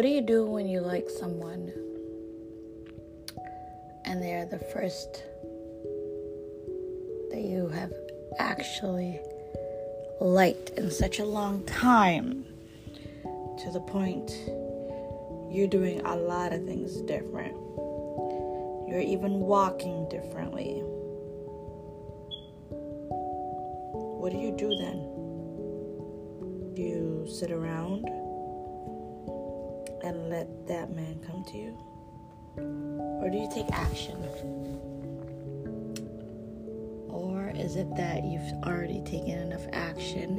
What do you do when you like someone and they're the first that you have actually liked in such a long time to the point you're doing a lot of things different? You're even walking differently. What do you do then? Do you sit around and let that man come to you? Or do you take action? Or is it that you've already taken enough action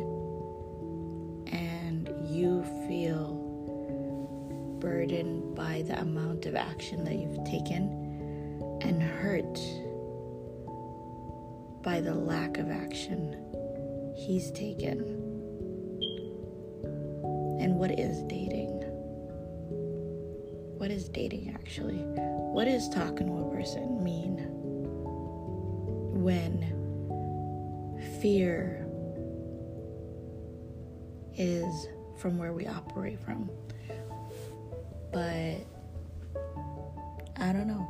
and you feel burdened by the amount of action that you've taken and hurt by the lack of action he's taken? And what is dating? What is dating actually? What does talking to a person mean when fear is from where we operate from? But I don't know.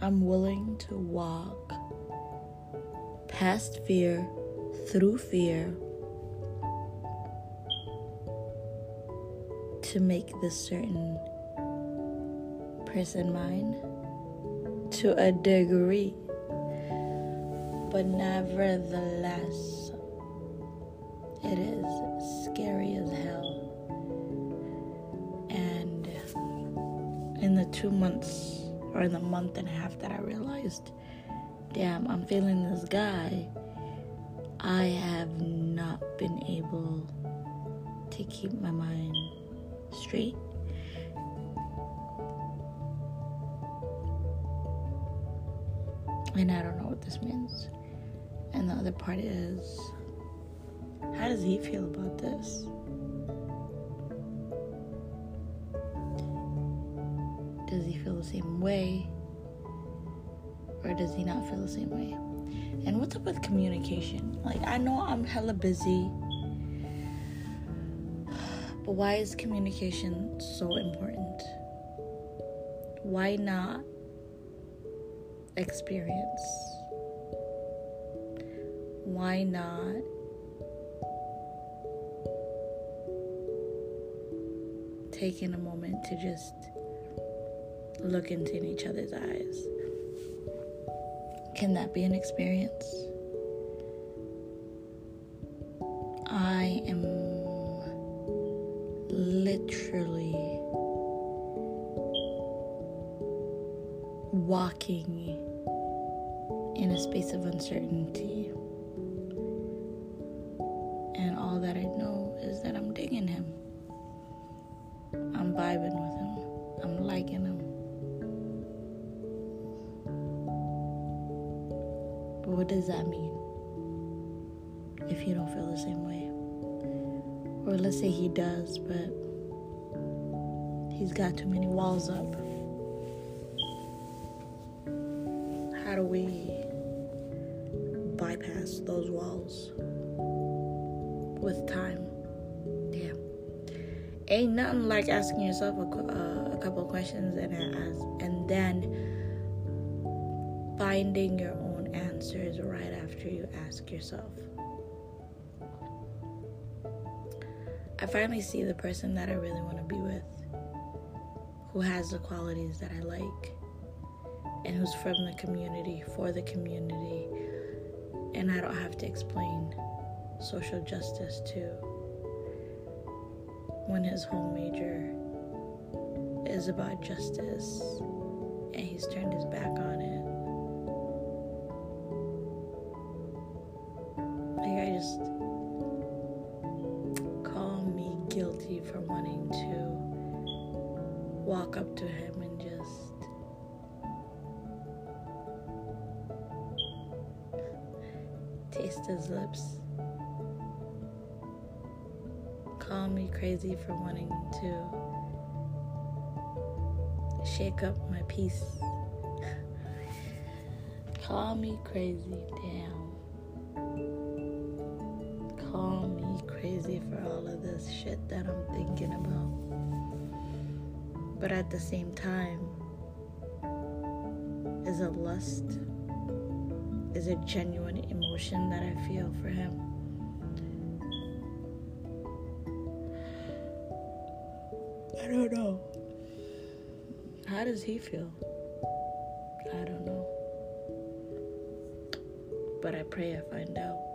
I'm willing to walk past fear, through fear, to make this certain person mine to a degree. But nevertheless, it is scary as hell. And in the two months or in the month and a half that I realized damn, I'm feeling this guy, I have not been able to keep my mind And I don't know what this means. And the other part is, how does he feel about this? Does he feel the same way? or does he not feel the same way? And what's up with communication? Like, I know I'm hella busy, but why is communication so important? Why not experience? Why not taking a moment to just look into each other's eyes? Can that be an experience? I am literally walking in a space of uncertainty. And all that I know is that I'm digging him. I'm vibing with him. I'm liking him. But what does that mean? If you don't feel the same way. Or let's say he does, but he's got too many walls up. How do we bypass those walls with time? Damn. Ain't nothing like asking yourself a, uh, a couple questions and, and then finding your own answers right after you ask yourself. I finally see the person that I really want to be with, who has the qualities that I like, and who's from the community, for the community, and I don't have to explain social justice to when his whole major is about justice and he's turned his back on it. just call me guilty for wanting to walk up to him and just taste his lips. Call me crazy for wanting to shake up my peace. Call me crazy, damn. Call me. Crazy for all of this shit that I'm thinking about. But at the same time, is a lust, is a genuine emotion that I feel for him. I don't know. How does he feel? I don't know. But I pray I find out.